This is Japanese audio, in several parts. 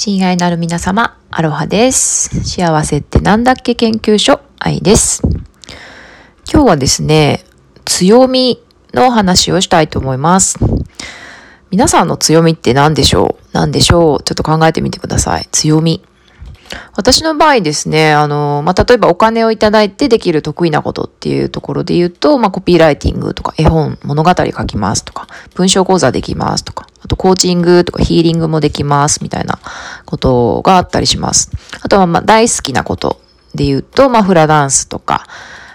親愛なる皆様、アロハです。幸せってなんだっけ研究所、愛です。今日はですね、強みの話をしたいと思います。皆さんの強みって何でしょう？何でしょう？ちょっと考えてみてください。強み。私の場合ですね、あの、まあ、例えばお金をいただいてできる得意なことっていうところで言うと、まあ、コピーライティングとか絵本、物語書きますとか、文章講座できますとか、あとコーチングとかヒーリングもできますみたいなことがあったりします。あとはまあ大好きなことで言うと、まあ、フラダンスとか、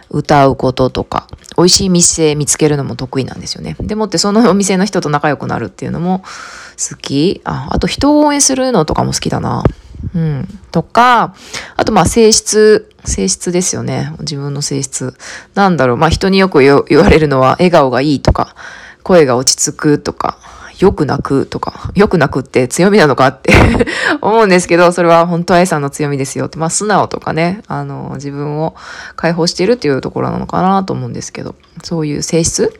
歌うこととか、美味しい店見つけるのも得意なんですよね。でもってそのお店の人と仲良くなるっていうのも好き。あ、あと人を応援するのとかも好きだな。うん。とか、あとまあ性質、性質ですよね。自分の性質。なんだろう。まあ人によく言言われるのは笑顔がいいとか、声が落ち着くとか、よく泣くとか、よく泣くって強みなのかって 思うんですけど、それは本当は A さんの強みですよって、まあ素直とかね、あの、自分を解放しているっていうところなのかなと思うんですけど、そういう性質。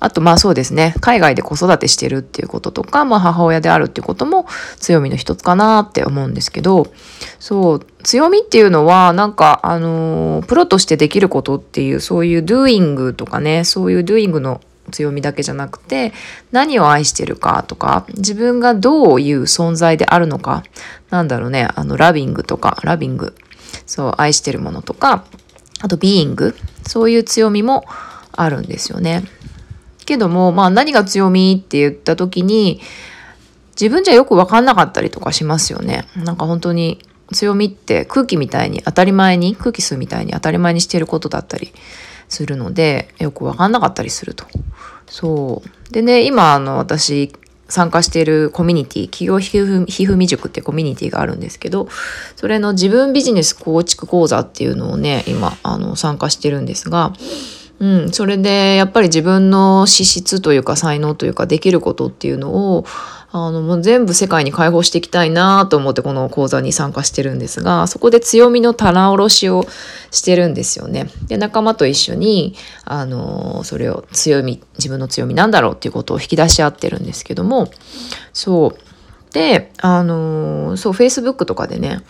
あとまあそうですね、海外で子育てしてるっていうこととか、まあ母親であるっていうことも強みの一つかなって思うんですけど、そう、強みっていうのはなんかあのプロとしてできることっていうそういう doing とかね、そういう doing の強みだけじゃなくて何を愛してるかとか自分がどういう存在であるのかなんだろうねあのラビングとかラビングそう愛してるものとかあとビーイングそういう強みもあるんですよねけどもまあ何が強みって言った時に自分じゃよく分かんなかったりとかしますよねなんか本当に強みって空気みたいに当たり前に空気吸うみたいに当たり前にしてることだったりするのでよく分かんなかったりすると。そう。でね、今あの私参加しているコミュニティ、企業ひふひふみ塾ってコミュニティがあるんですけど、それの自分ビジネス構築講座っていうのをね、今あの参加してるんですが、うん、それでやっぱり自分の資質というか才能というかできることっていうのをあのもう全部世界に解放していきたいなと思ってこの講座に参加してるんですがそこで強みの棚卸しをしてるんですよね。で仲間と一緒にあのそれを強み自分の強みなんだろうっていうことを引き出し合ってるんですけどもそうであのそう Facebook とかでね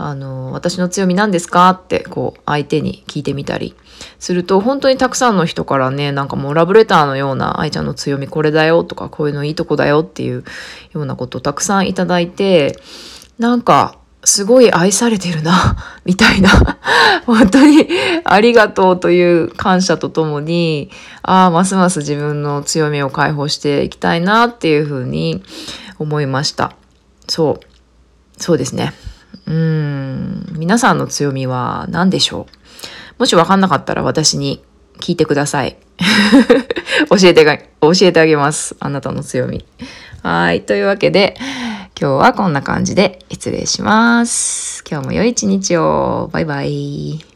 あの私の強み何ですか？ってこう相手に聞いてみたりすると本当にたくさんの人からねなんかもうラブレターのような愛ちゃんの強みこれだよとかこういうのいいとこだよっていうようなことをたくさんいただいてなんかすごい愛されてるな みたいな本当にありがとうという感謝とともにああますます自分の強みを解放していきたいなっていうふうに思いました。そう。そうですね。うーん皆さんの強みは何でしょう？もし分かんなかったら私に聞いてください。教えてが、教えてあげます。あなたの強み。はい。というわけで、今日はこんな感じで失礼します。今日も良い一日を。バイバイ。